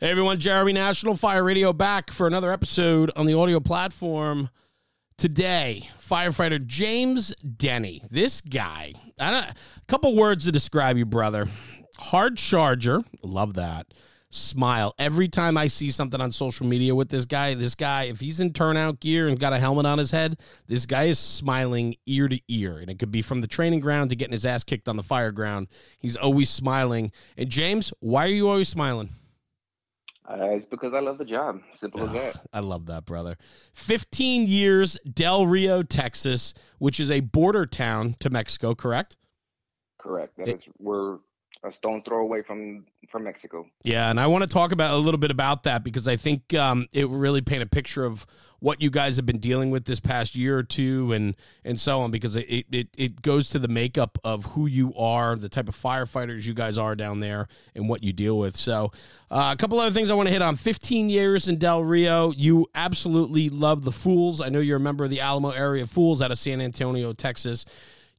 Hey everyone, Jeremy National Fire Radio back for another episode on the audio platform. Today, firefighter James Denny. This guy, a couple words to describe you, brother. Hard charger, love that. Smile every time I see something on social media with this guy. This guy, if he's in turnout gear and got a helmet on his head, this guy is smiling ear to ear, and it could be from the training ground to getting his ass kicked on the fire ground. He's always smiling. And James, why are you always smiling? Uh, it's because I love the job. Simple as that. I love that, brother. 15 years, Del Rio, Texas, which is a border town to Mexico, correct? Correct. That it, is, we're a stone throw away from from Mexico. Yeah, and I want to talk about a little bit about that because I think um, it really paint a picture of what you guys have been dealing with this past year or two, and and so on. Because it it it goes to the makeup of who you are, the type of firefighters you guys are down there, and what you deal with. So, uh, a couple other things I want to hit on. 15 years in Del Rio, you absolutely love the Fools. I know you're a member of the Alamo Area Fools out of San Antonio, Texas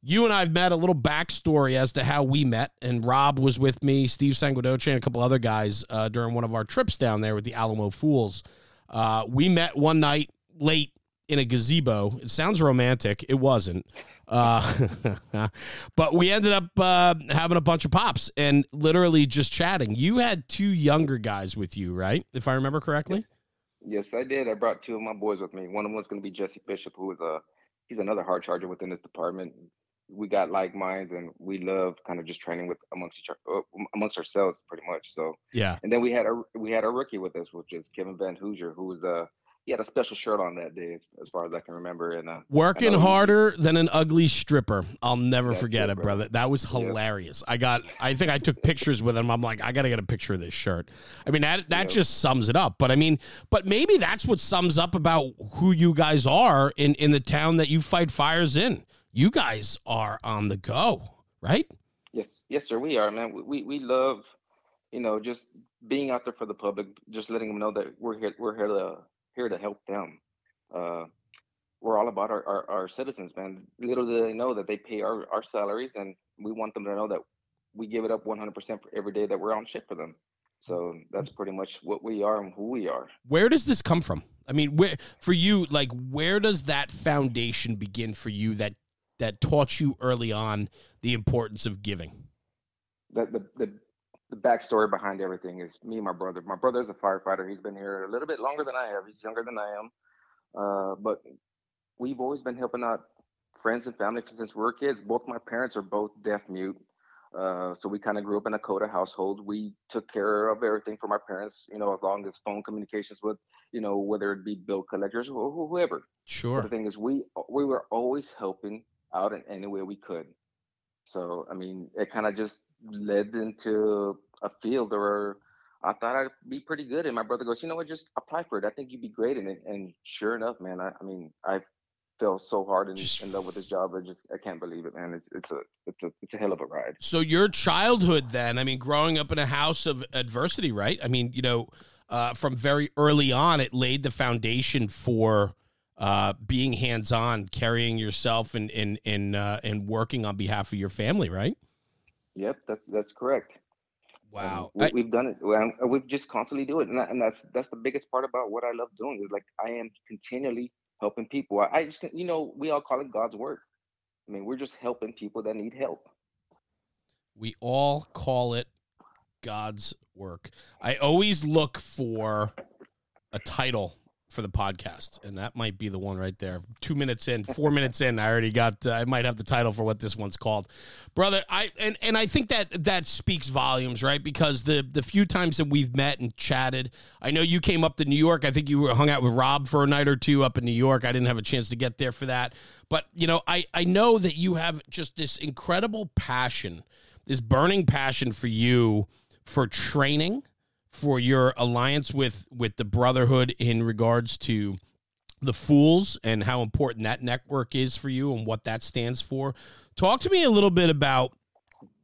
you and I've met a little backstory as to how we met, and Rob was with me, Steve Sanguidoce, and a couple other guys uh, during one of our trips down there with the Alamo Fools. Uh, we met one night late in a gazebo. It sounds romantic. It wasn't. Uh, but we ended up uh, having a bunch of pops and literally just chatting. You had two younger guys with you, right? If I remember correctly. Yes, yes I did. I brought two of my boys with me. One of them was going to be Jesse Bishop, who is a he's another hard charger within this department we got like minds and we love kind of just training with amongst each other, uh, amongst ourselves pretty much so. Yeah. And then we had a we had a rookie with us which is kevin van hoosier who was uh he had a special shirt on that day as, as far as i can remember and uh, working harder than an ugly stripper. I'll never forget it, it brother. That was hilarious. I got i think i took pictures with him. I'm like i gotta get a picture of this shirt. I mean that that just sums it up but i mean but maybe that's what sums up about who you guys are in in the town that you fight fires in you guys are on the go, right? Yes, yes, sir. We are, man. We we love, you know, just being out there for the public, just letting them know that we're here. We're here to here to help them. Uh, we're all about our, our, our citizens, man. Little do they know that they pay our, our salaries, and we want them to know that we give it up 100% for every day that we're on shift for them. So that's pretty much what we are and who we are. Where does this come from? I mean, where for you, like, where does that foundation begin for you that that taught you early on the importance of giving? The, the, the, the backstory behind everything is me and my brother. My brother's a firefighter. He's been here a little bit longer than I have. He's younger than I am. Uh, but we've always been helping out friends and family since we were kids. Both my parents are both deaf mute. Uh, so we kind of grew up in a CODA household. We took care of everything for my parents, you know, as long as phone communications with, you know, whether it be bill collectors or whoever. Sure. But the thing is, we we were always helping out in any way we could. So, I mean, it kind of just led into a field where I thought I'd be pretty good. And my brother goes, you know what, just apply for it. I think you'd be great in it. And sure enough, man, I, I mean, I fell so hard in, in love with this job. I just, I can't believe it, man. It's, it's a, it's a, it's a hell of a ride. So your childhood then, I mean, growing up in a house of adversity, right? I mean, you know, uh, from very early on, it laid the foundation for uh, being hands on, carrying yourself and and and uh, and working on behalf of your family, right? Yep, that's that's correct. Wow, we, have done it. We've just constantly do it, and, that, and that's that's the biggest part about what I love doing is like I am continually helping people. I, I just you know we all call it God's work. I mean, we're just helping people that need help. We all call it God's work. I always look for a title for the podcast, and that might be the one right there. Two minutes in, four minutes in, I already got. Uh, I might have the title for what this one's called, brother. I and and I think that that speaks volumes, right? Because the the few times that we've met and chatted, I know you came up to New York. I think you hung out with Rob for a night or two up in New York. I didn't have a chance to get there for that, but you know, I I know that you have just this incredible passion, this burning passion for you for training for your alliance with with the Brotherhood in regards to the Fools and how important that network is for you and what that stands for. Talk to me a little bit about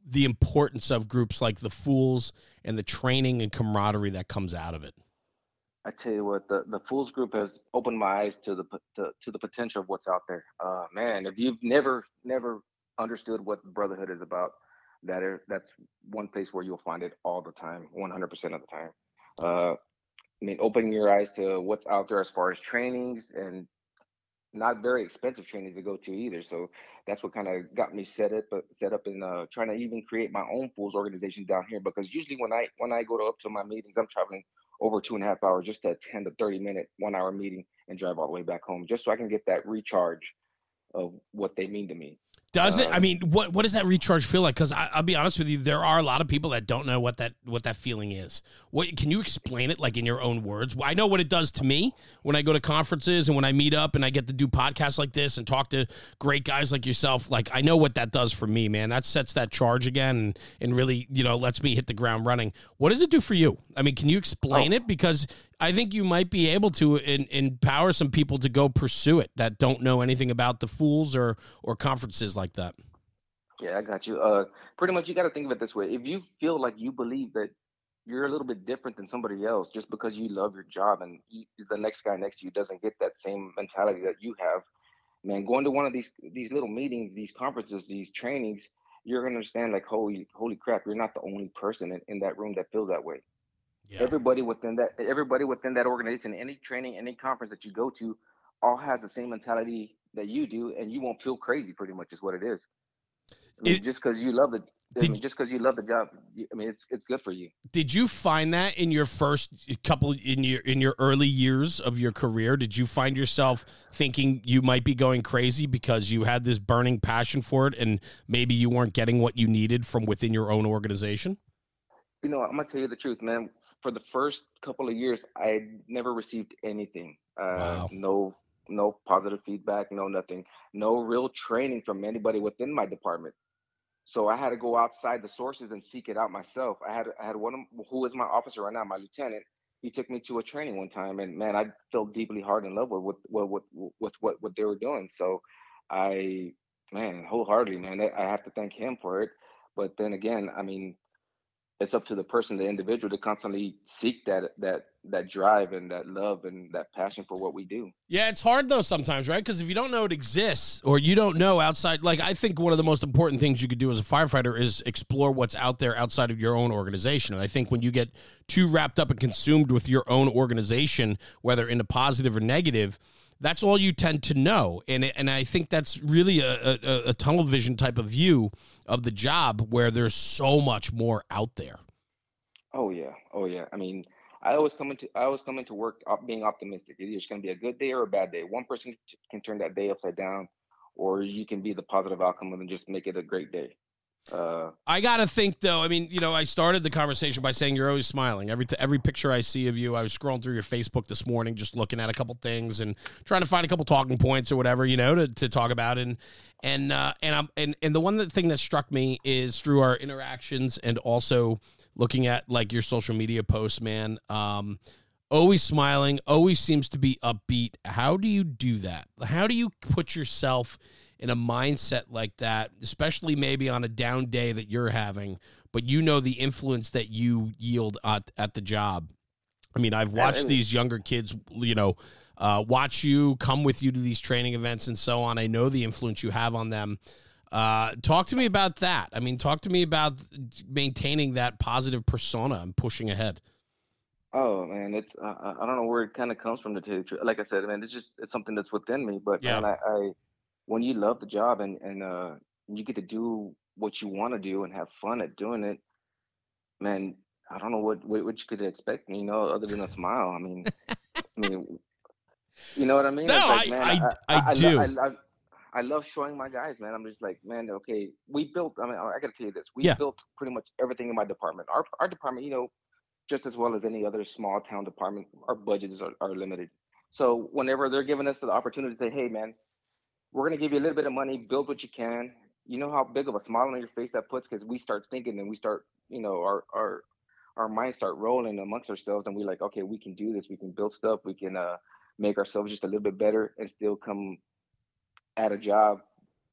the importance of groups like the Fools and the training and camaraderie that comes out of it. I tell you what, the, the Fools group has opened my eyes to the to, to the potential of what's out there. Uh, man, if you've never never understood what Brotherhood is about, that are, that's one place where you'll find it all the time, 100% of the time. Uh, I mean, opening your eyes to what's out there as far as trainings and not very expensive trainings to go to either. So that's what kind of got me set up, set up in uh, trying to even create my own fools organization down here. Because usually when I when I go to up to my meetings, I'm traveling over two and a half hours just to attend a 30 minute, one hour meeting and drive all the way back home, just so I can get that recharge of what they mean to me. Does it? I um, mean, what what does that recharge feel like? Because I'll be honest with you, there are a lot of people that don't know what that what that feeling is. What can you explain it like in your own words? I know what it does to me when I go to conferences and when I meet up and I get to do podcasts like this and talk to great guys like yourself. Like I know what that does for me, man. That sets that charge again and, and really you know lets me hit the ground running. What does it do for you? I mean, can you explain oh. it? Because I think you might be able to in, empower some people to go pursue it that don't know anything about the fools or or conferences like that. Yeah, I got you. Uh, pretty much, you got to think of it this way: if you feel like you believe that you're a little bit different than somebody else just because you love your job, and the next guy next to you doesn't get that same mentality that you have, man, going to one of these these little meetings, these conferences, these trainings, you're gonna understand like, holy holy crap, you're not the only person in, in that room that feels that way. Yeah. Everybody within that everybody within that organization, any training, any conference that you go to, all has the same mentality that you do, and you won't feel crazy. Pretty much is what it is. I mean, it, just because you love the I mean, just because you love the job, I mean, it's it's good for you. Did you find that in your first couple in your in your early years of your career? Did you find yourself thinking you might be going crazy because you had this burning passion for it, and maybe you weren't getting what you needed from within your own organization? You know, I'm gonna tell you the truth, man for the first couple of years, I never received anything. Uh, wow. No, no positive feedback, no nothing, no real training from anybody within my department. So I had to go outside the sources and seek it out myself. I had I had one of, who is my officer right now, my lieutenant. He took me to a training one time, and man, I fell deeply hard in love with with with with what what they were doing. So I, man, wholeheartedly, man, I have to thank him for it. But then again, I mean, it's up to the person, the individual, to constantly seek that that that drive and that love and that passion for what we do. Yeah, it's hard though sometimes, right? Because if you don't know it exists or you don't know outside, like I think one of the most important things you could do as a firefighter is explore what's out there outside of your own organization. And I think when you get too wrapped up and consumed with your own organization, whether in a positive or negative, that's all you tend to know. And and I think that's really a, a, a, tunnel vision type of view of the job where there's so much more out there. Oh yeah. Oh yeah. I mean I always come into I always come into work being optimistic. Either it's going to be a good day or a bad day. One person can turn that day upside down or you can be the positive outcome and just make it a great day uh, I gotta think though. I mean, you know, I started the conversation by saying you're always smiling. Every t- every picture I see of you, I was scrolling through your Facebook this morning, just looking at a couple things and trying to find a couple talking points or whatever, you know, to, to talk about. And and uh, and I'm and and the one that thing that struck me is through our interactions and also looking at like your social media posts, man. Um, always smiling, always seems to be upbeat. How do you do that? How do you put yourself in a mindset like that, especially maybe on a down day that you're having, but you know the influence that you yield at, at the job. I mean, I've watched these younger kids, you know, uh, watch you, come with you to these training events and so on. I know the influence you have on them. Uh, talk to me about that. I mean, talk to me about maintaining that positive persona and pushing ahead. Oh man, it's uh, I don't know where it kind of comes from. To tell you the truth, like I said, man, it's just it's something that's within me. But yeah. man, I, I when you love the job and and uh, you get to do what you want to do and have fun at doing it, man, I don't know what what, what you could expect, you know, other than a smile. I mean, I mean, you know what I mean? No, like, I, man, I, I, I, I, do. I, I, love showing my guys, man. I'm just like, man, okay, we built. I mean, I got to tell you this. We yeah. built pretty much everything in my department. Our our department, you know, just as well as any other small town department, our budgets are, are limited. So whenever they're giving us the opportunity to say, hey, man, we're going to give you a little bit of money, build what you can. You know how big of a smile on your face that puts because we start thinking and we start, you know, our our our minds start rolling amongst ourselves and we're like, okay, we can do this. We can build stuff. We can uh, make ourselves just a little bit better and still come at a job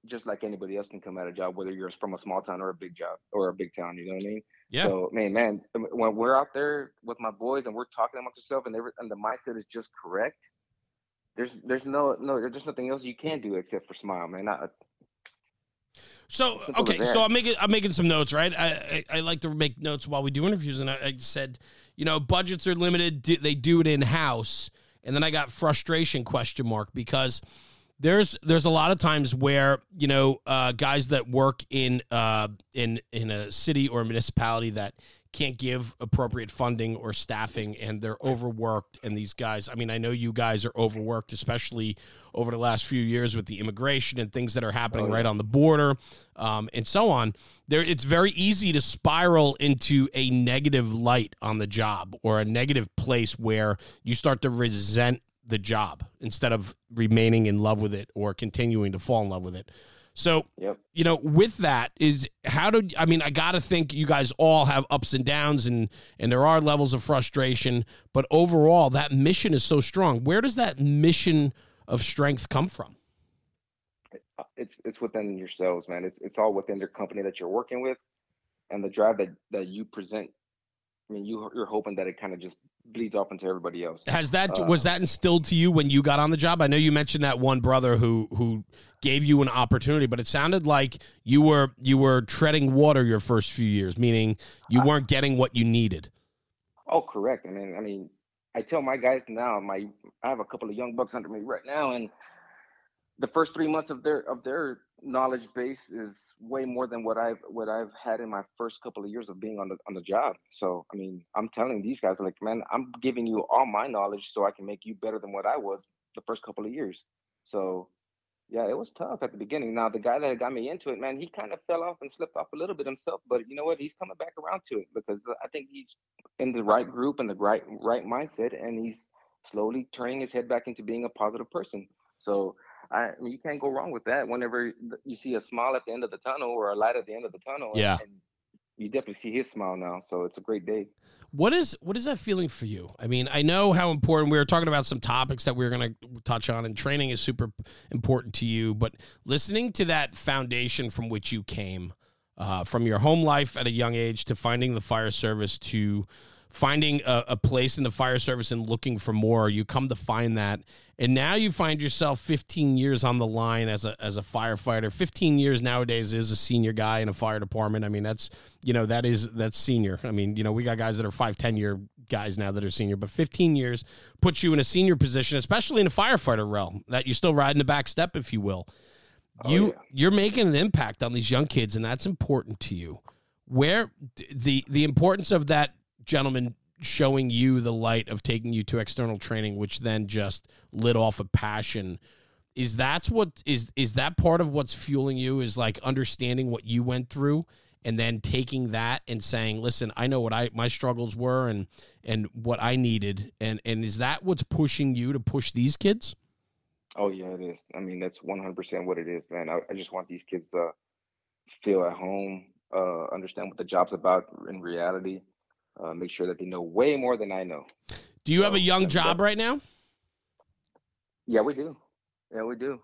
just like anybody else can come at a job, whether you're from a small town or a big job or a big town. You know what I mean? Yeah. So, man, man, when we're out there with my boys and we're talking amongst ourselves and, every, and the mindset is just correct, there's there's no no there's nothing else you can do except for smile, man. I, so okay, so I'm making I'm making some notes, right? I, I, I like to make notes while we do interviews, and I, I, said, you know, budgets are limited. They do it in house, and then I got frustration question mark because there's there's a lot of times where you know uh, guys that work in uh, in in a city or a municipality that can't give appropriate funding or staffing and they're overworked and these guys i mean i know you guys are overworked especially over the last few years with the immigration and things that are happening oh, yeah. right on the border um, and so on there it's very easy to spiral into a negative light on the job or a negative place where you start to resent the job instead of remaining in love with it or continuing to fall in love with it so, yep. you know, with that is how do I mean, I got to think you guys all have ups and downs and and there are levels of frustration, but overall that mission is so strong. Where does that mission of strength come from? Uh, it's it's within yourselves, man. It's it's all within your company that you're working with and the drive that that you present. I mean, you you're hoping that it kind of just bleeds off into everybody else. Has that uh, was that instilled to you when you got on the job? I know you mentioned that one brother who who gave you an opportunity, but it sounded like you were you were treading water your first few years, meaning you weren't getting what you needed. Oh, correct. I mean, I mean, I tell my guys now, my I have a couple of young bucks under me right now, and the first three months of their of their knowledge base is way more than what I've what I've had in my first couple of years of being on the on the job. So I mean, I'm telling these guys like, man, I'm giving you all my knowledge so I can make you better than what I was the first couple of years. So yeah, it was tough at the beginning. Now the guy that got me into it, man, he kind of fell off and slipped off a little bit himself, but you know what? He's coming back around to it because I think he's in the right group and the right right mindset, and he's slowly turning his head back into being a positive person. So I, mean, you can't go wrong with that. Whenever you see a smile at the end of the tunnel or a light at the end of the tunnel, yeah, and, and you definitely see his smile now. So it's a great day. What is what is that feeling for you? I mean, I know how important we were talking about some topics that we are going to touch on, and training is super important to you. But listening to that foundation from which you came, uh, from your home life at a young age to finding the fire service to finding a, a, place in the fire service and looking for more. You come to find that, and now you find yourself 15 years on the line as a as a firefighter. 15 years nowadays is a senior guy in a fire department. I mean, that's you know that is that's senior. I mean, you know, we got guys that are five, 10 year guys now that are senior, but 15 years puts you in a senior position, especially in a firefighter realm that you still ride in the back step, if you will. Oh, you yeah. you're making an impact on these young kids, and that's important to you. Where the the importance of that gentleman showing you the light of taking you to external training which then just lit off a passion. Is that's what is is that part of what's fueling you is like understanding what you went through and then taking that and saying listen i know what i my struggles were and and what i needed. And and is that what's pushing you to push these kids? Oh yeah it is. I mean that's 100% what it is man. I, I just want these kids to feel at home uh, understand what the job's about in reality uh, make sure that they know way more than I know. Do you so, have a young job right now? Yeah, we do. Yeah, we do.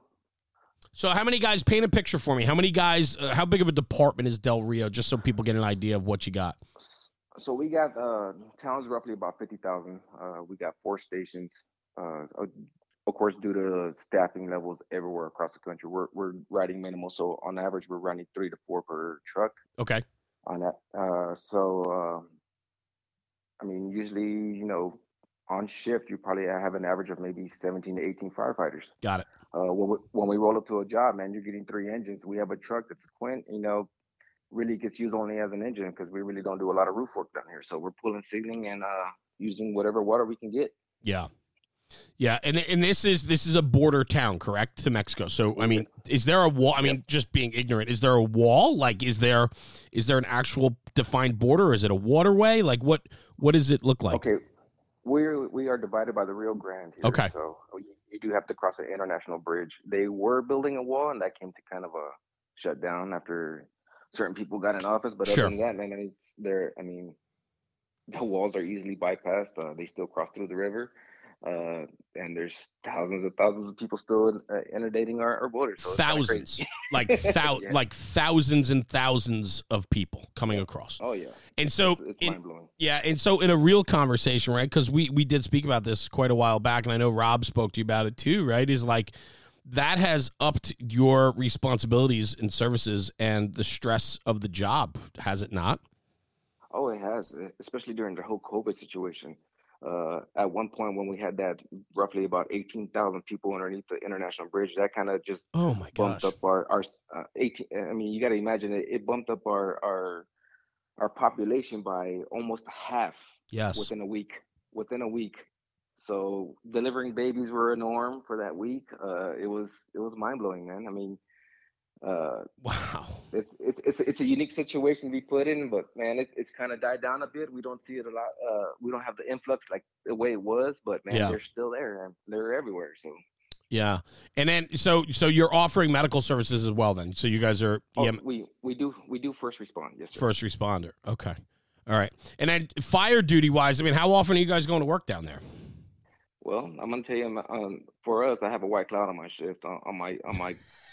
So, how many guys? Paint a picture for me. How many guys? Uh, how big of a department is Del Rio? Just so people get an idea of what you got. So we got uh, town's roughly about fifty thousand. Uh, we got four stations. Uh, of course, due to staffing levels everywhere across the country, we're we're riding minimal. So on average, we're running three to four per truck. Okay. On that, uh, so um, I mean, usually, you know, on shift, you probably have an average of maybe 17 to 18 firefighters. Got it. Uh, when, we, when we roll up to a job, man, you're getting three engines. We have a truck that's a Quint, you know, really gets used only as an engine because we really don't do a lot of roof work down here. So we're pulling ceiling and uh, using whatever water we can get. Yeah. Yeah, and and this is this is a border town, correct, to Mexico. So I mean, is there a wall? I mean, just being ignorant, is there a wall? Like, is there is there an actual defined border? Is it a waterway? Like, what what does it look like? Okay, we we are divided by the Rio Grande. Here, okay, so you do have to cross an international bridge. They were building a wall, and that came to kind of a shutdown after certain people got in office. But sure. other than that, man, it's there. I mean, the walls are easily bypassed. Uh, they still cross through the river uh, and there's thousands and thousands of people still uh, inundating our, our borders. So thousands, like thou- yeah. like thousands and thousands of people coming yeah. across. Oh yeah, and so it's, it's in, yeah, and so in a real conversation, right? Because we we did speak about this quite a while back, and I know Rob spoke to you about it too, right? Is like that has upped your responsibilities and services and the stress of the job, has it not? Oh, it has, especially during the whole COVID situation. Uh, at one point, when we had that roughly about eighteen thousand people underneath the international bridge, that kind of just oh my bumped gosh. up our our uh, eighteen. I mean, you got to imagine it. It bumped up our our our population by almost half Yes. within a week. Within a week. So delivering babies were a norm for that week. Uh, it was it was mind blowing, man. I mean, uh, Wow. it's it's it's it's a unique situation we put in, but man, it, it's kind of died down a bit. We don't see it a lot. Uh, we don't have the influx like the way it was, but man, Yeah. they're still there and they're everywhere. So Yeah. And then so so you're offering medical services as well then. So you guys are oh, EM, we we do we do first respond. Yes, sir. first responder. Okay. All right. And then fire duty wise, I mean, how often are you guys going to work down there? Well, I'm gonna tell you, um, for us, I have a white cloud on my shift on, on my on my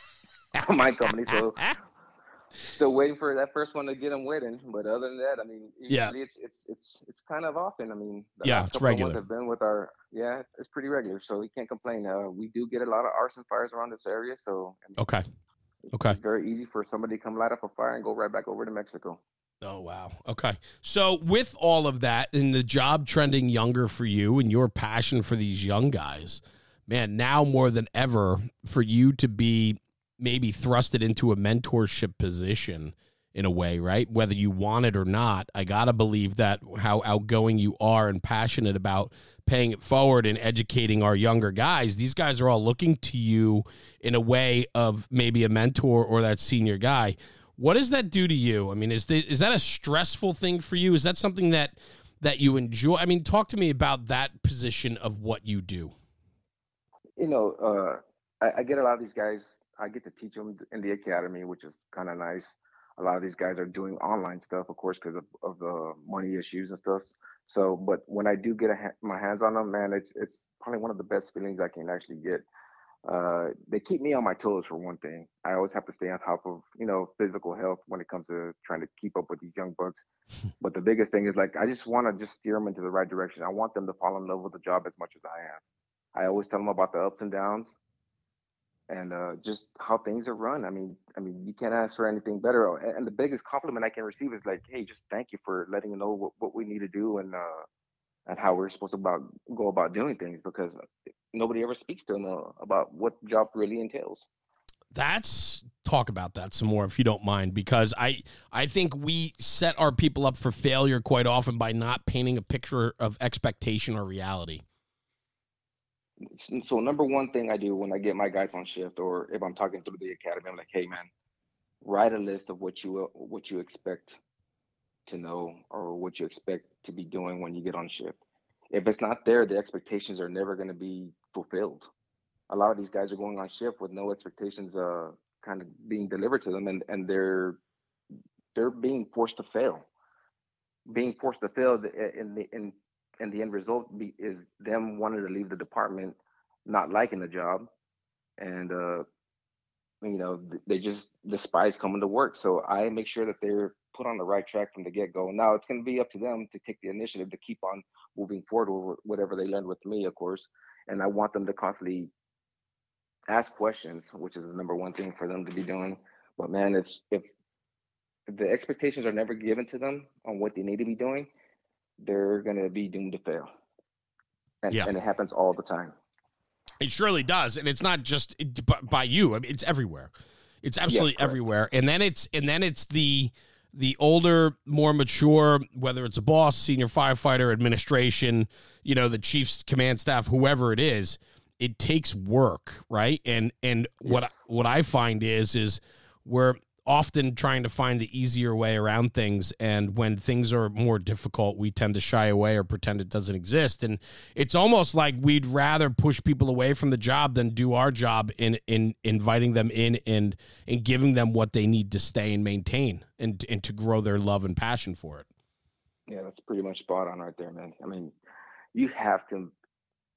my company, so still waiting for that first one to get them wedding. But other than that, I mean, Yeah. it's it's it's it's kind of often. I mean, Yeah, it's regular. have been with our yeah, it's, it's pretty regular, so we can't complain. Uh, we do get a lot of arson fires around this area, so I mean, Okay. Okay. it's very easy for somebody to come light up a fire and go right back over to Mexico. Oh wow. Okay. So with all of that and the job trending younger for you and your passion for these young guys, man, now more than ever for you to be maybe thrusted into a mentorship position in a way, right? Whether you want it or not, I got to believe that how outgoing you are and passionate about paying it forward and educating our younger guys, these guys are all looking to you in a way of maybe a mentor or that senior guy. What does that do to you? I mean, is the, is that a stressful thing for you? Is that something that that you enjoy? I mean, talk to me about that position of what you do. You know, uh, I, I get a lot of these guys. I get to teach them in the academy, which is kind of nice. A lot of these guys are doing online stuff, of course, because of, of the money issues and stuff. So, but when I do get a ha- my hands on them, man, it's it's probably one of the best feelings I can actually get. Uh, they keep me on my toes for one thing. I always have to stay on top of you know physical health when it comes to trying to keep up with these young bucks. but the biggest thing is like I just want to just steer them into the right direction. I want them to fall in love with the job as much as I am. I always tell them about the ups and downs and uh, just how things are run. I mean, I mean, you can't ask for anything better. Oh, And the biggest compliment I can receive is like, "Hey, just thank you for letting me know what, what we need to do and uh, and how we're supposed to about go about doing things because nobody ever speaks to them uh, about what the job really entails." That's talk about that some more if you don't mind because I I think we set our people up for failure quite often by not painting a picture of expectation or reality. So number one thing I do when I get my guys on shift or if I'm talking through the academy, I'm like, "Hey, man, write a list of what you what you expect to know or what you expect to be doing when you get on shift. If it's not there, the expectations are never going to be fulfilled. A lot of these guys are going on shift with no expectations uh kind of being delivered to them and and they're they're being forced to fail. Being forced to fail in the in and the end result be, is them wanting to leave the department not liking the job. And uh you know they just despise coming to work. So i make sure that they're put on the right track from the get-go. Now it's going to be up to them to take the initiative to keep on moving forward with whatever they learned with me of course. And i want them to constantly ask questions which is the number one thing for them to be doing. But man it's if the expectations are never given to them on what they need to be doing they're going to be doomed to fail and, Yeah. and it happens all the time It surely does, and it's not just by- you. I mean, it's everywhere. It's absolutely correct. everywhere. And then it's and then it's the the older, more mature, whether it's a boss, senior firefighter, administration, you know, the chief's command staff, whoever it is. It takes work, right? And and what Yes. what I find is is we're often trying to find the easier way around things and when things are more difficult we tend to shy away or pretend it doesn't exist and it's almost like we'd rather push people away from the job than do our job in in inviting them in and and giving them what they need to stay and maintain and and to grow their love and passion for it Yeah, that's pretty much spot on right there, man. I mean, you have to.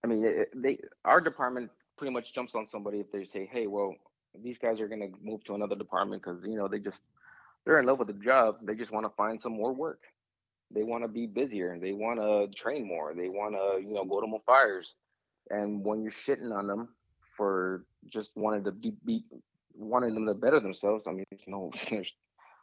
I mean, they our department pretty much jumps on somebody if they say, "Hey, well, these guys are gonna move to another department because you know they just they're in love with the job. They just want to find some more work. They want to be busier. They want to train more. They want to you know go to more fires. And when you're shitting on them for just wanting to be, be wanting them to better themselves, I mean, there's no there's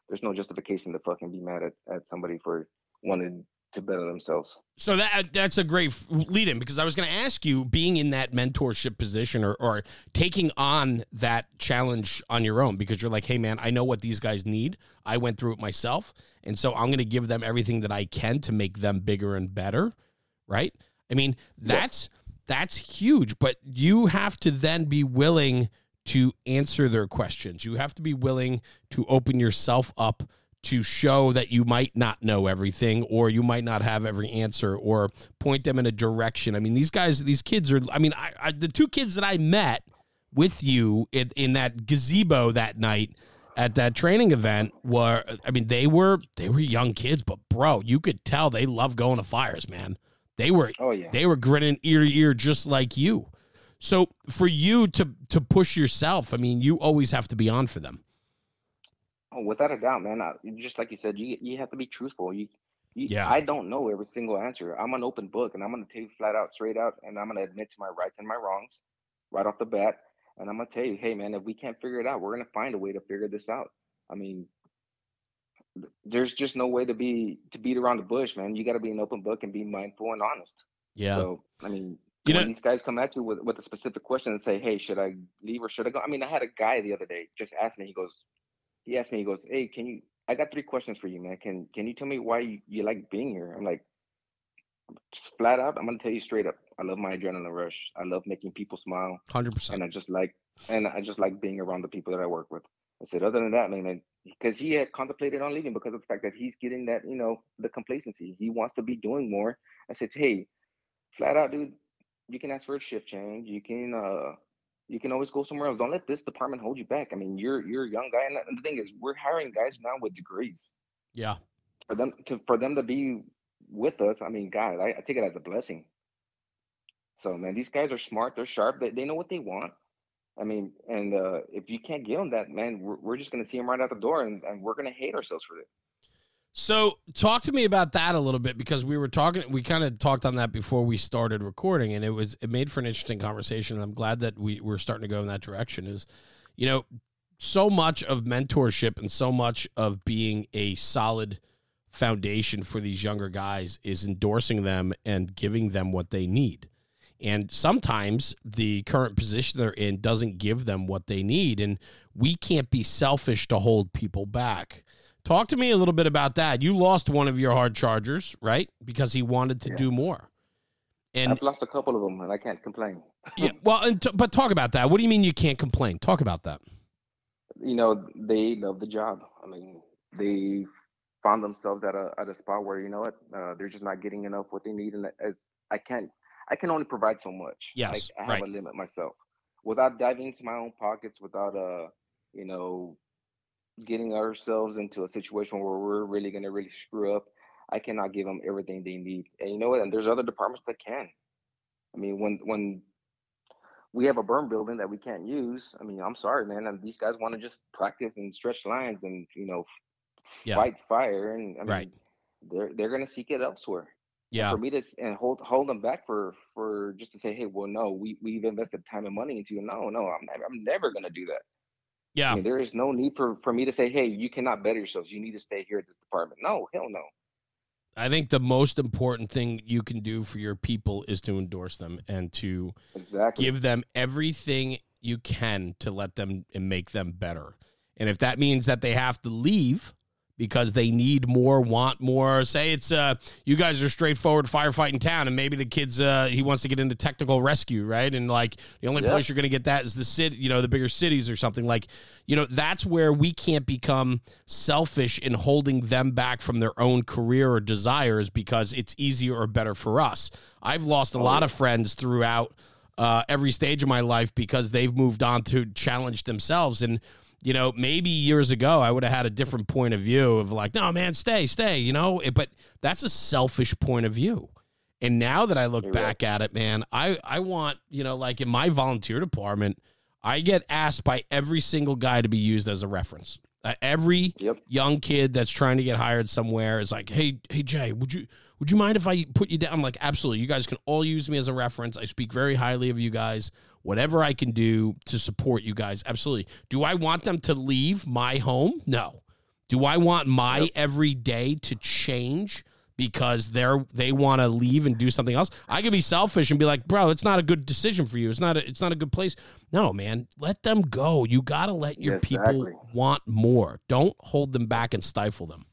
there's no justification to fucking be mad at, at somebody for wanted to better themselves. So that uh, that's a great lead in because I was going to ask you, being in that mentorship position or, or taking on that challenge on your own, because you're like, hey man, I know what these guys need. I went through it myself, and so I'm going to give them everything that I can to make them bigger and better. Right? I mean, that's yes. that's huge, but you have to then be willing to answer their questions. You have to be willing to open yourself up to show that you might not know everything or you might not have every answer or point them in a direction. I mean, these guys, these kids are, I mean, I, I, the two kids that I met with you in, in that gazebo that night at that training event were, I mean, they were, they were young kids, but bro, you could tell they love going to fires, man. They were, oh yeah, they were grinning ear to ear just like you. So for you to to push yourself, I mean, you always have to be on for them. Oh, without a doubt, man. I, just like you said, you you have to be truthful. You, you, yeah. I don't know every single answer. I'm an open book, and I'm going to tell you flat out, straight out, and I'm going to admit to my rights and my wrongs right off the bat. And I'm going to tell you, hey, man, if we can't figure it out, we're going to find a way to figure this out. I mean, there's just no way to be to beat around the bush, man. You got to be an open book and be mindful and honest. Yeah. So, I mean, you when know, these guys come at you with, with a specific question and say, "Hey, should I leave or should I go?" I mean, I had a guy the other day just ask me. He goes, he asked me, he goes, Hey, can you I got three questions for you, man. Can can you tell me why you, you like being here? I'm like, flat out, I'm gonna tell you straight up. I love my adrenaline rush. I love making people smile. Hundred percent. And I just like and I just like being around the people that I work with. I said, other than that, man, because he had contemplated on leaving because of the fact that he's getting that, you know, the complacency. He wants to be doing more. I said, hey, flat out, dude, you can ask for a shift change. You can uh you can always go somewhere else. Don't let this department hold you back. I mean, you're you're a young guy, and the thing is, we're hiring guys now with degrees. Yeah. For them to for them to be with us, I mean, God, I, I take it as a blessing. So man, these guys are smart. They're sharp. They, they know what they want. I mean, and uh, if you can't give them that, man, we're, we're just gonna see them right out the door, and, and we're gonna hate ourselves for it. So, talk to me about that a little bit because we were talking. We kind of talked on that before we started recording, and it was it made for an interesting conversation. And I'm glad that we we're starting to go in that direction. Is you know, so much of mentorship and so much of being a solid foundation for these younger guys is endorsing them and giving them what they need. And sometimes the current position they're in doesn't give them what they need, and we can't be selfish to hold people back. Talk to me a little bit about that. You lost one of your hard chargers, right? Because he wanted to yeah. do more. And I've lost a couple of them, and I can't complain. yeah, well, t- but talk about that. What do you mean you can't complain? Talk about that. You know, they love the job. I mean, they found themselves at a at a spot where you know what, uh, they're just not getting enough what they need, and as I can't, I can only provide so much. Yes, I, I have right. a limit myself. Without diving into my own pockets, without uh, you know, getting ourselves into a situation where we're really going to really screw up, I cannot give them everything they need. And you know what? And there's other departments that can. I mean, when when we have a burn building that we can't use, I mean, I'm sorry, man. And these guys want to just practice and stretch lines and you know yeah. fight fire, and I mean, right. they're they're going to seek it elsewhere. Yeah. And for me to and hold hold them back for for just to say, hey, well, no, we we've invested time and money into you. No, no, I'm never, I'm never going to do that. Yeah. I mean, there is no need for, for me to say, hey, you cannot better yourselves. You need to stay here at this department. No, hell no. I think the most important thing you can do for your people is to endorse them and to exactly. give them everything you can to let them and make them better. And if that means that they have to leave because they need more, want more. Say it's uh you guys are straightforward firefighting town and maybe the kids uh he wants to get into technical rescue, right? And like the only place you're going to get that is the city, you know, the bigger cities or something like, you know, that's where we can't become selfish in holding them back from their own career or desires because it's easier or better for us. I've lost a oh, lot of friends throughout uh, every stage of my life because they've moved on to challenge themselves and you know, maybe years ago I would have had a different point of view of like, no, man, stay, stay, you know, but that's a selfish point of view. And now that I look You're back right. at it, man, I, I want, you know, like in my volunteer department, I get asked by every single guy to be used as a reference. Uh, every yep. young kid that's trying to get hired somewhere is like, "Hey, hey Jay, would you would you mind if I put you down?" I'm like, "Absolutely. You guys can all use me as a reference. I speak very highly of you guys whatever I can do to support you guys. Absolutely. Do I want them to leave my home? No. Do I want my yep. every day to change because they're they want to leave and do something else. I could be selfish and be like, bro, it's not a good decision for you. It's not a, it's not a good place. No, man, let them go. You got to let your Exactly. people want more. Don't hold them back and stifle them.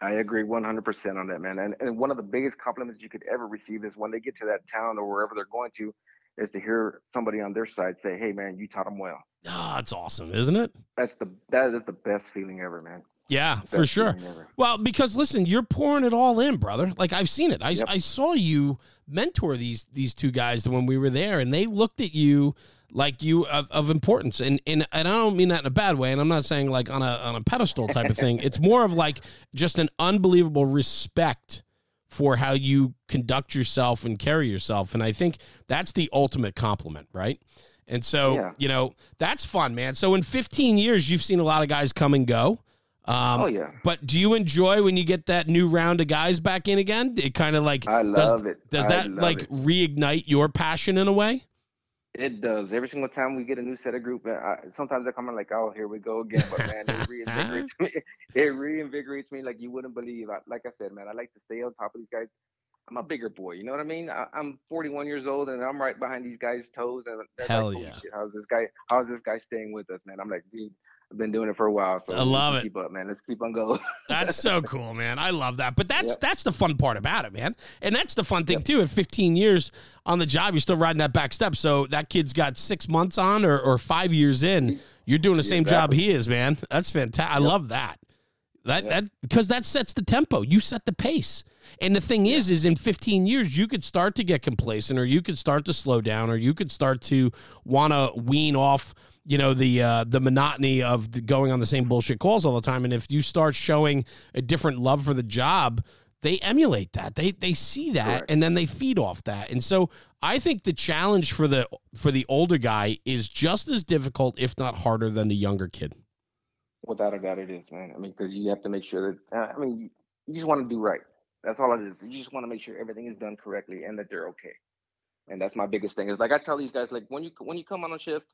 I agree 100% on that, man. And, and one of the biggest compliments you could ever receive is when they get to that town or wherever they're going to, is to hear somebody on their side say, "Hey, man, you taught them well." Ah, it's awesome, isn't it? That's the that is the best feeling ever, man. Yeah, for sure. Well, because listen, you're pouring it all in, brother. Like I've seen it. I, Yep. I saw you mentor these these two guys when we were there, and they looked at you like you of, of importance. And, and and I don't mean that in a bad way. And I'm not saying like on a on a pedestal type of thing. It's more of like just an unbelievable respect for how you conduct yourself and carry yourself. And I think that's the ultimate compliment, right? And so, Yeah. you know, that's fun, man. So in 15 years, you've seen a lot of guys come and go. Um, oh yeah, but do you enjoy when you get that new round of guys back in again? It kind of like I does, love it. does I that like it. reignite your passion in a way? It does. Every single time we get a new set of group, I, sometimes I come in like, "Oh, here we go again." But man, it uh-huh. reinvigorates me. It reinvigorates me like you wouldn't believe. I, like I said, man, I like to stay on top of these guys. I'm a bigger boy, you know what I mean? I, I'm 41 years old and I'm right behind these guys' toes. And Hell like, yeah. shit, how's this guy? How's this guy staying with us, man? I'm like, dude, I've been doing it for a while, so I love it. Keep up, man. Let's keep on going. That's so cool, man. I love that. But that's Yep. that's the fun part about it, man. And that's the fun thing Yep. too. At 15 years on the job, you're still riding that back step. So that kid's got six months on or, or five years in. You're doing the same job he is, man. That's fantastic. I love that. That Yep. that because that sets the tempo. You set the pace. And the thing is, is in 15 years, you could start to get complacent, or you could start to slow down, or you could start to want to wean off, you know, the uh, the monotony of the going on the same bullshit calls all the time. And if you start showing a different love for the job, they emulate that. They they see that, Correct. and then they feed off that. And so I think the challenge for the for the older guy is just as difficult, if not harder, than the younger kid. Without a doubt, it is, man. I mean, because you have to make sure that, uh, I mean, you, you just want to do right. That's all it is. You just want to make sure everything is done correctly and that they're okay. And that's my biggest thing. Is like I tell these guys, like when you when you come on a shift,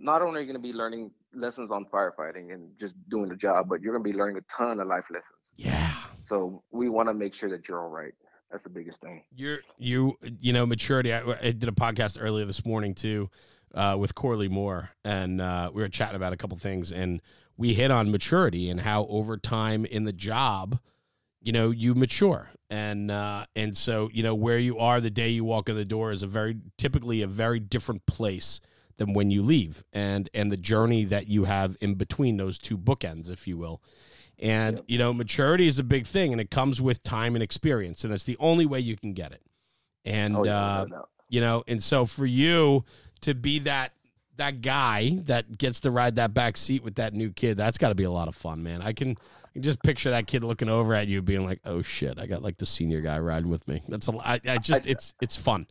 not only are you going to be learning lessons on firefighting and just doing the job, but you're going to be learning a ton of life lessons. Yeah. So we want to make sure that you're all right. That's the biggest thing. You're you you know maturity. I, I did a podcast earlier this morning too, uh, with Corley Moore, and uh, we were chatting about a couple things, and we hit on maturity and how over time in the job, you know, you mature, and uh, and so you know where you are the day you walk in the door is a very typically a very different place than when you leave, and and the journey that you have in between those two bookends, if you will. And Yep. you know, maturity is a big thing, and it comes with time and experience, and it's the only way you can get it. And oh, yeah, uh, a you know, and so for you to be that that guy that gets to ride that back seat with that new kid, that's got to be a lot of fun, man. I can, I can just picture that kid looking over at you, being like, "Oh shit, I got like the senior guy riding with me." That's a, I, I just, I- it's, it's fun.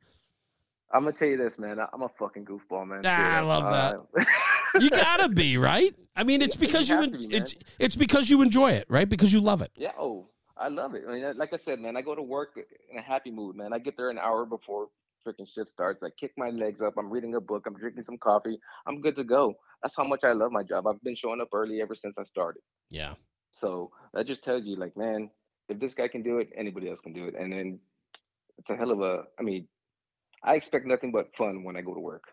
I'm gonna tell you this, man. I'm a fucking goofball, man. Ah, Straight I love that. Uh, You gotta be right. I mean, it's you because you, en- be, it's, it's because you enjoy it, right? Because you love it. Yeah, oh, I love it. I mean, like I said, man, I go to work in a happy mood, man. I get there an hour before freaking shift starts. I kick my legs up. I'm reading a book. I'm drinking some coffee. I'm good to go. That's how much I love my job. I've been showing up early ever since I started. Yeah. So that just tells you, like, man, if this guy can do it, anybody else can do it. And then it's a hell of a. I mean, I expect nothing but fun when I go to work.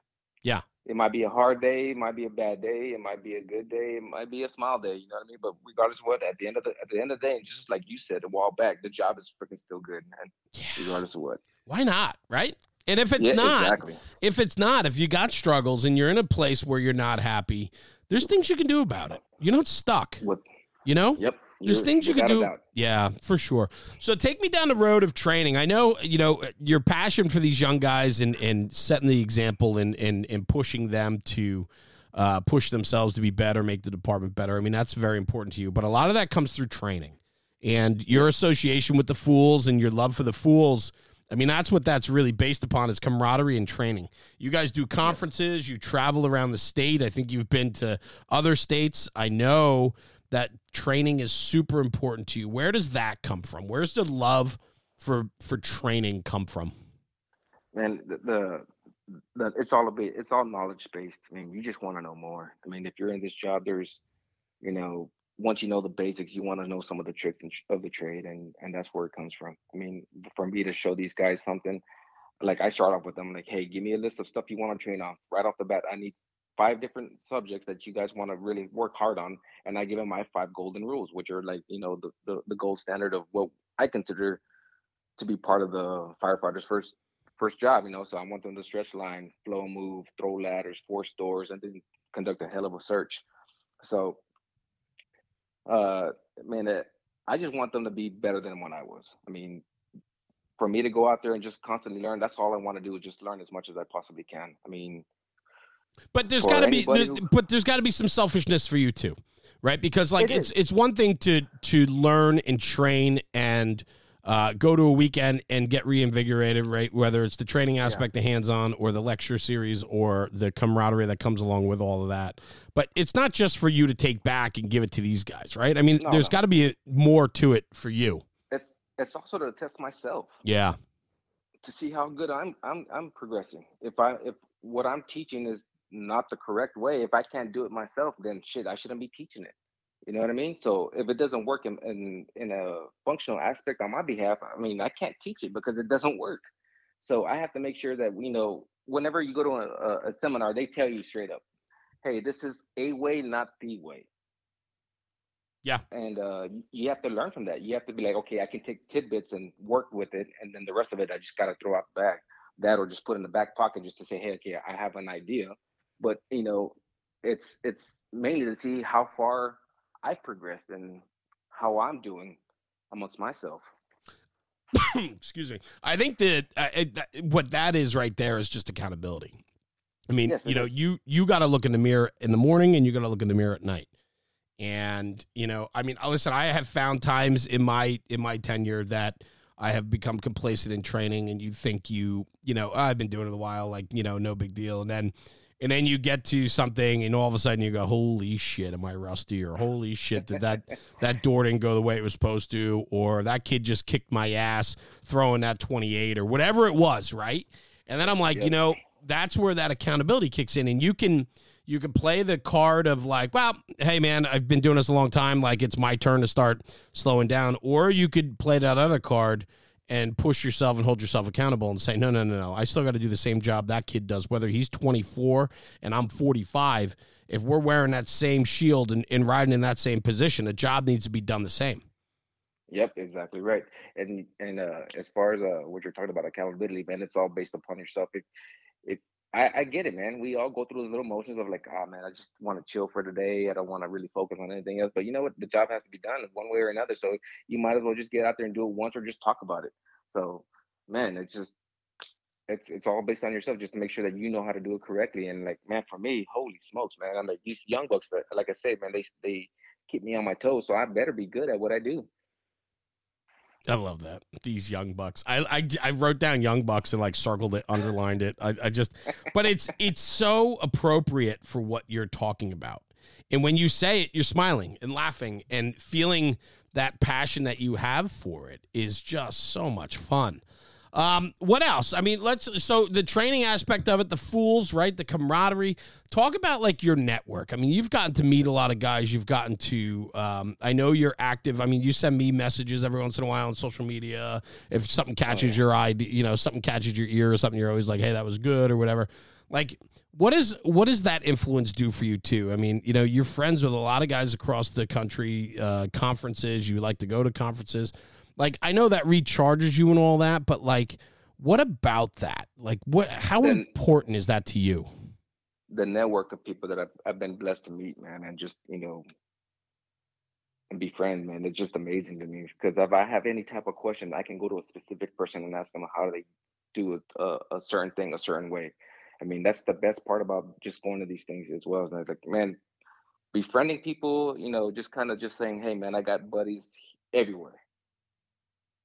Yeah. It might be a hard day, it might be a bad day, it might be a good day, it might be a smile day. You know what I mean? But regardless of what, at the end of the at the end of the day, and just like you said a while back, the job is freaking still good, man. Yeah. Regardless of what. Why not? Right. And if it's yeah, not, exactly. if it's not, if you got struggles and you're in a place where you're not happy, there's things you can do about it. You're not stuck. What? You know. Yep. There's you're- things you can do. Yeah, for sure. So take me down the road of training. I know, you know, your passion for these young guys and, and setting the example and, and, and pushing them to uh, push themselves to be better, make the department better. I mean, that's very important to you. But a lot of that comes through training and your association with the fools and your love for the fools. I mean, that's what that's really based upon is camaraderie and training. You guys do conferences, you travel around the state. I think you've been to other states. I know that training is super important to you. Where does that come from? Where's the love for for training come from? man the, the the it's all a bit it's all knowledge based i mean you just want to know more i mean if you're in this job there's you know once you know the basics, you want to know some of the tricks of the trade, and and that's where it comes from. I mean, for me to show these guys something, like I start off with them, like, hey, give me a list of stuff you want to train on right off the bat. I need five different subjects that you guys want to really work hard on, and I give them my five golden rules, which are like you know the the, the gold standard of what I consider to be part of the firefighters first first job. You know, so I want them to stretch line, flow, move, throw ladders, force doors, and then conduct a hell of a search. So, uh, man, uh, I just want them to be better than when I was. I mean, for me to go out there and just constantly learn, that's all I want to do is just learn as much as I possibly can. I mean, but there's got to be, there's, who, but there's got to be some selfishness for you too, right? Because like it it's it's one thing to to learn and train and uh, go to a weekend and get reinvigorated, right? Whether it's the training aspect, yeah. the hands on, or the lecture series, or the camaraderie that comes along with all of that. But it's not just for you to take back and give it to these guys, right? I mean, no, there's no. got to be a, more to it for you. It's it's also to test myself. Yeah. To see how good I'm I'm I'm progressing. If I if what I'm teaching is not the correct way, if I can't do it myself, then shit, I shouldn't be teaching it. You know what I mean? So if it doesn't work in, in, in a functional aspect on my behalf, I mean, I can't teach it because it doesn't work. So I have to make sure that we know whenever you go to a, a seminar, they tell you straight up, hey, this is a way, not the way. Yeah. And uh, you have to learn from that. You have to be like, okay, I can take tidbits and work with it, and then the rest of it, I just got to throw out the back. That or just put in the back pocket just to say, hey, okay, I have an idea. But you know, it's it's mainly to see how far I've progressed and how I'm doing amongst myself. Excuse me. I think that, uh, it, that, what that is right there is just accountability. I mean, yes, you know, is. you you got to look in the mirror in the morning and you got to look in the mirror at night. And you know, I mean, listen, I have found times in my in my tenure that I have become complacent in training, and you think you, you know, oh, I've been doing it a while, like you know, no big deal, and then and then you get to something and all of a sudden you go holy shit am i rusty or holy shit did that that door didn't go the way it was supposed to or that kid just kicked my ass throwing that 28 or whatever it was right and then i'm like yep. you know that's where that accountability kicks in and you can you can play the card of like well hey man i've been doing this a long time like it's my turn to start slowing down or you could play that other card and push yourself and hold yourself accountable and say, no, no, no, no. I still got to do the same job that kid does, whether he's 24 and I'm 45. If we're wearing that same shield and, and riding in that same position, the job needs to be done the same. Yep, exactly right. And and uh, as far as uh, what you're talking about accountability, man, it's all based upon yourself. If if I, I get it, man. We all go through those little motions of like, oh man, I just want to chill for today. I don't want to really focus on anything else. But you know what? The job has to be done one way or another. So you might as well just get out there and do it once or just talk about it. So man, it's just it's it's all based on yourself just to make sure that you know how to do it correctly. And like, man, for me, holy smokes, man. I'm like these young bucks like I said, man, they they keep me on my toes. So I better be good at what I do. I love that. These young bucks. I, I, I wrote down young bucks and like circled it, underlined it. I, I just, but it's it's so appropriate for what you're talking about. And when you say it, you're smiling and laughing and feeling that passion that you have for it is just so much fun. Um, what else? I mean, let's so the training aspect of it, the fools, right? The camaraderie. Talk about like your network. I mean, you've gotten to meet a lot of guys. You've gotten to. Um, I know you're active. I mean, you send me messages every once in a while on social media. If something catches oh, yeah. your eye, you know, something catches your ear or something, you're always like, "Hey, that was good" or whatever. Like, what is what does that influence do for you too? I mean, you know, you're friends with a lot of guys across the country, uh, conferences. You like to go to conferences. Like I know that recharges you and all that, but like what about that? Like what how then, important is that to you? The network of people that I've, I've been blessed to meet, man, and just, you know, and be friends, man. It's just amazing to me because if I have any type of question, I can go to a specific person and ask them how they do a, uh, a certain thing a certain way. I mean, that's the best part about just going to these things as well. And like, man, befriending people, you know, just kind of just saying, hey, man, I got buddies everywhere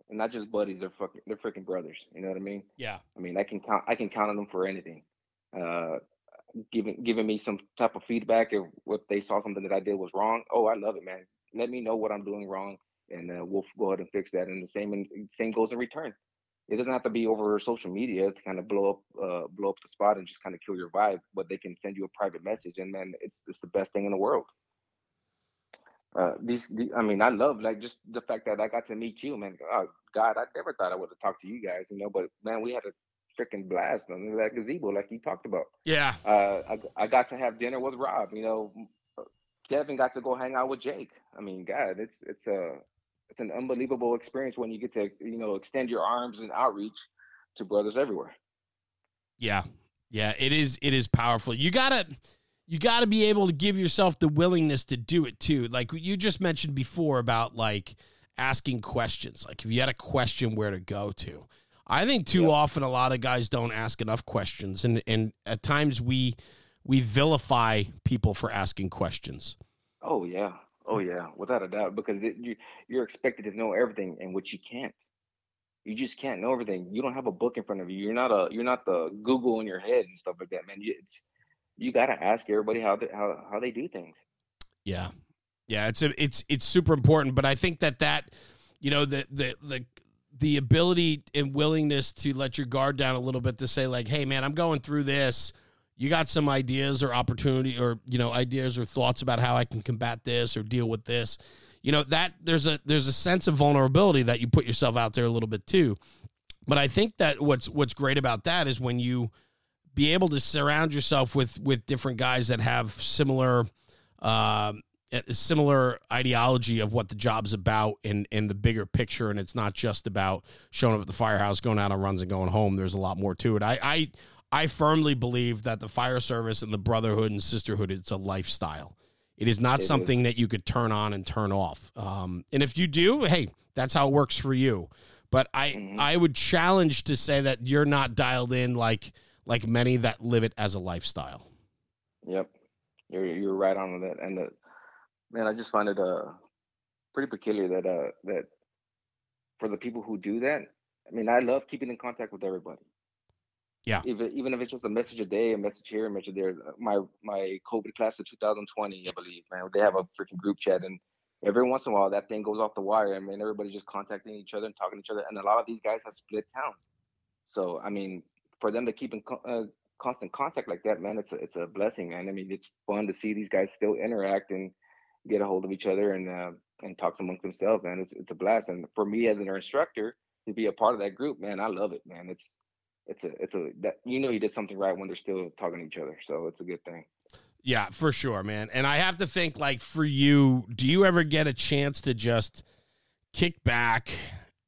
and not just buddies. They're fucking, they're freaking brothers. You know what I mean? Yeah. I mean, I can count, I can count on them for anything. Uh, giving giving me some type of feedback if if they saw something that I did was wrong. Oh, I love it, man. Let me know what I'm doing wrong, and uh, we'll go ahead and fix that. And the same in, same goes in return. It doesn't have to be over social media to kind of blow up uh, blow up the spot and just kind of kill your vibe, but they can send you a private message, and man, it's it's the best thing in the world. Uh, these, the, I mean, I love like just the fact that I got to meet you, man. Oh God, I never thought I would have talked to you guys, you know. But man, we had a freaking blast on that gazebo, like you talked about. Yeah. Uh, I I got to have dinner with Rob. You know, Kevin got to go hang out with Jake. I mean, God, it's it's a it's an unbelievable experience when you get to you know extend your arms and outreach to brothers everywhere. Yeah, yeah, it is. It is powerful. You gotta you got to be able to give yourself the willingness to do it too. Like you just mentioned before about like asking questions. Like if you had a question where to go to. I think too yep. often a lot of guys don't ask enough questions and and at times we we vilify people for asking questions. Oh yeah. Oh yeah, without a doubt because it, you you're expected to know everything and which you can't. You just can't know everything. You don't have a book in front of you. You're not a you're not the Google in your head and stuff like that, man. It's you got to ask everybody how they, how how they do things. Yeah, yeah, it's a, it's it's super important. But I think that that you know the the the the ability and willingness to let your guard down a little bit to say like, hey man, I'm going through this. You got some ideas or opportunity or you know ideas or thoughts about how I can combat this or deal with this. You know that there's a there's a sense of vulnerability that you put yourself out there a little bit too. But I think that what's what's great about that is when you be able to surround yourself with with different guys that have similar uh, similar ideology of what the job's about in in the bigger picture. And it's not just about showing up at the firehouse going out on runs and going home. There's a lot more to it. I i i firmly believe that the fire service and the brotherhood and sisterhood it's a lifestyle. It is not it something is. that you could turn on and turn off. Um, and if you do hey that's how it works for you. But i mm-hmm. i would challenge to say that you're not dialed in like like many that live it as a lifestyle. Yep, you're you're right on that. And the, man, I just find it uh pretty peculiar that uh that for the people who do that, I mean, I love keeping in contact with everybody. Yeah. Even even if it's just a message a day, a message here, a message there. My my COVID class of 2020, I believe, man, they have a freaking group chat, and every once in a while that thing goes off the wire. I mean, everybody's just contacting each other and talking to each other, and a lot of these guys have split town. So I mean, for them to keep in co- uh, constant contact like that, man, it's a, it's a blessing, man. I mean, it's fun to see these guys still interact and get a hold of each other and uh, and talk amongst themselves, man. It's it's a blast, and for me as an instructor to be a part of that group, man, I love it, man. It's it's a it's a that you know you did something right when they're still talking to each other, so it's a good thing. Yeah, for sure, man. And I have to think like for you, do you ever get a chance to just kick back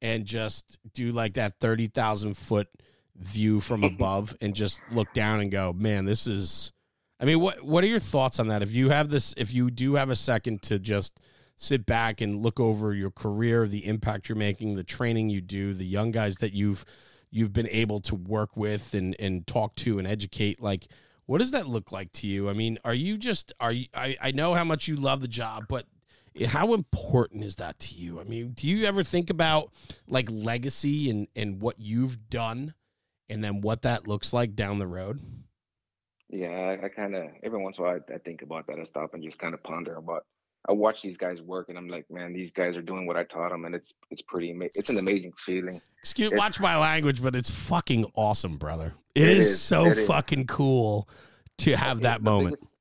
and just do like that 30,000 foot view from above and just look down and go, man, this is. I mean, what what are your thoughts on that? If you have this, if you do have a second to just sit back and look over your career, the impact you're making, the training you do, the young guys that you've you've been able to work with and and talk to and educate, like what does that look like to you? I mean, are you just are you? I I know how much you love the job, but how important is that to you? I mean, do you ever think about like legacy and and what you've done? And then what that looks like down the road? Yeah, I, I kind of every once in a while I, I, think about that. I stop and just kind of ponder about. I watch these guys work, and I'm like, man, these guys are doing what I taught them, and it's it's pretty. It's an amazing feeling. Excuse, it's, watch my language, but it's fucking awesome, brother. it, it is, is, so it fucking is. cool to have that moment. Biggest,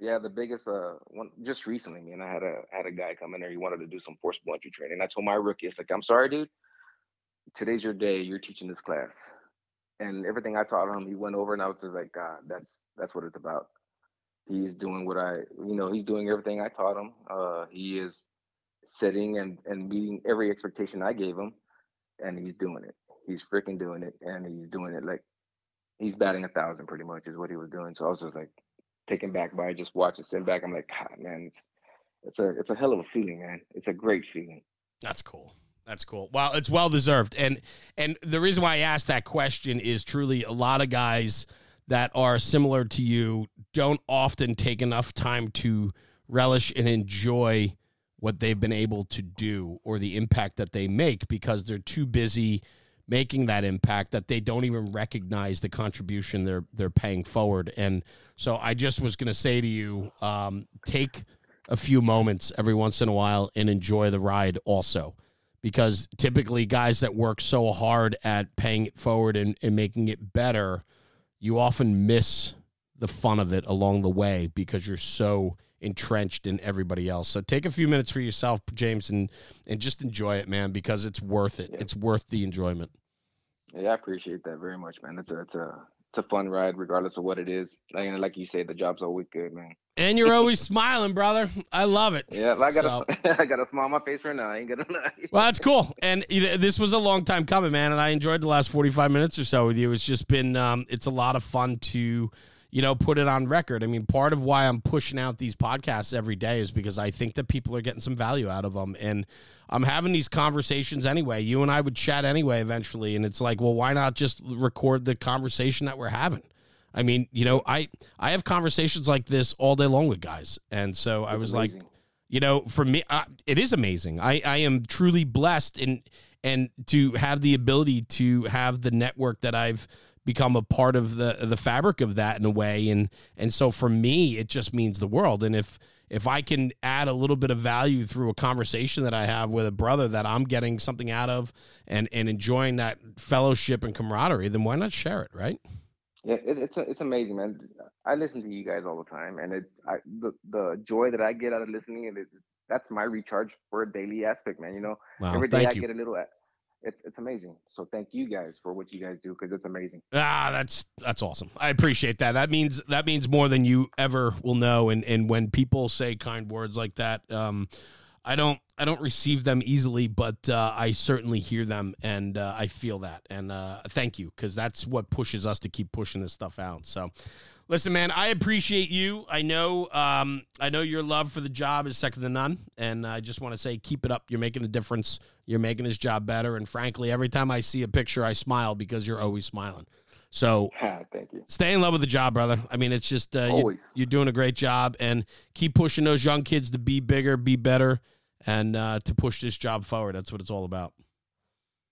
yeah, the biggest uh one just recently, man. I had a had a guy come in there. He wanted to do some forcible entry training. I told my rookie, it's like, I'm sorry, dude. Today's your day. You're teaching this class and everything I taught him, he went over, and I was just like, God, that's that's what it's about. He's doing what I, you know, he's doing everything I taught him. Uh, he is sitting and and meeting every expectation I gave him, and he's doing it. He's freaking doing it, and he's doing it like he's batting a thousand, pretty much, is what he was doing. So I was just like taken back by just watching, sitting back. I'm like, God, man, it's it's a it's a hell of a feeling, man. It's a great feeling. That's cool. That's cool. Well, it's well deserved. And and the reason why I asked that question is truly a lot of guys that are similar to you don't often take enough time to relish and enjoy what they've been able to do or the impact that they make because they're too busy making that impact that they don't even recognize the contribution they're they're paying forward. And so I just was going to say to you, um, take a few moments every once in a while and enjoy the ride also because typically guys that work so hard at paying it forward and, and making it better, you often miss the fun of it along the way because you're so entrenched in everybody else. So take a few minutes for yourself, James, and and just enjoy it, man, because it's worth it. Yeah. It's worth the enjoyment. Yeah, I appreciate that very much, man. It's a it's a a fun ride, regardless of what it is. Like and like you say, the job's always good, man. And you're always smiling, brother. I love it. Yeah, I got So- a I got a smile on my face right now. I ain't gonna lie. Well, that's cool. And you know, this was a long time coming, man. And I enjoyed the last 45 minutes or so with you. It's just been, um, it's a lot of fun to, you know, put it on record. I mean, part of why I'm pushing out these podcasts every day is because I think that people are getting some value out of them. And I'm having these conversations anyway. You and I would chat anyway eventually. And it's like, well, why not just record the conversation that we're having? I mean, you know, I I have conversations like this all day long with guys, and so I It's was like, you know for me it is amazing i i am truly blessed and and to have the ability to have the network that i've become a part of the the fabric of that in a way and and so for me it just means the world and if if i can add a little bit of value through a conversation that i have with a brother that i'm getting something out of and and enjoying that fellowship and camaraderie then why not share it right Yeah, it, it's a, it's amazing, man. I listen to you guys all the time, and it I the the joy that I get out of listening, and it's that's my recharge for a daily aspect, man. You know, wow every day I you get a little. It's it's amazing. So thank you guys for what you guys do because it's amazing. Ah, that's that's awesome. I appreciate that. That means that means more than you ever will know. And and when people say kind words like that, um, I don't I don't receive them easily, but uh, I certainly hear them and uh, I feel that. And uh, thank you because that's what pushes us to keep pushing this stuff out. So. Listen, man, I appreciate you. I know, um, I know your love for the job is second to none, and I just want to say, keep it up. You're making a difference. You're making his job better, and frankly, every time I see a picture, I smile because you're always smiling. So thank you. stay in love with the job, brother. I mean, it's just uh, you, you're doing a great job, and keep pushing those young kids to be bigger, be better, and uh, to push this job forward. That's what it's all about.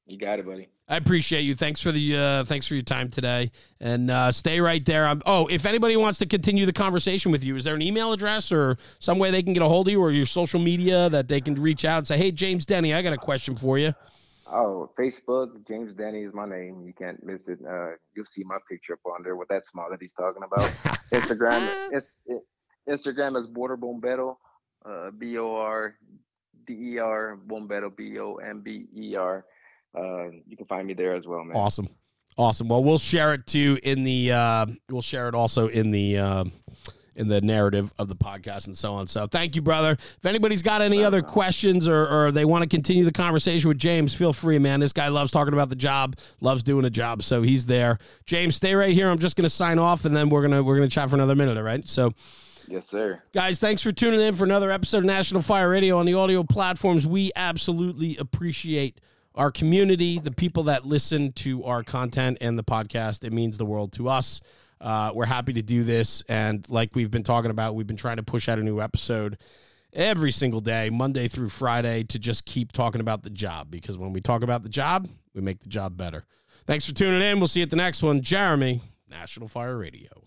You got it, buddy. I appreciate you. Thanks for the uh, thanks for your time today, and uh, stay right there. Um oh, if anybody wants to continue the conversation with you, is there an email address or some way they can get a hold of you, or your social media that they can reach out and say, "Hey, James Denny, I got a question for you." Oh, Facebook, James Denny is my name. You can't miss it. Uh, you'll see my picture up on there with that smile that he's talking about. Instagram, it's, it, Instagram is Border Bombero, uh, B O R D E R Bombero, B O M B E R. Uh, you can find me there as well, man. Awesome. Awesome. Well, we'll share it too in the uh, we'll share it also in the uh, in the narrative of the podcast and so on. So thank you, brother. If anybody's got any other questions or, or they want to continue the conversation with James, feel free, man. This guy loves talking about the job, loves doing a job, so he's there. James, stay right here. I'm just gonna sign off and then we're gonna we're gonna chat for another minute, all right? So Yes, sir. Guys, thanks for tuning in for another episode of National Fire Radio on the audio platforms. We absolutely appreciate our community, the people that listen to our content and the podcast. It means the world to us. Uh, we're happy to do this. And like we've been talking about, we've been trying to push out a new episode every single day, Monday through Friday, to just keep talking about the job. Because when we talk about the job, we make the job better. Thanks for tuning in. We'll see you at the next one. Jeremy, National Fire Radio.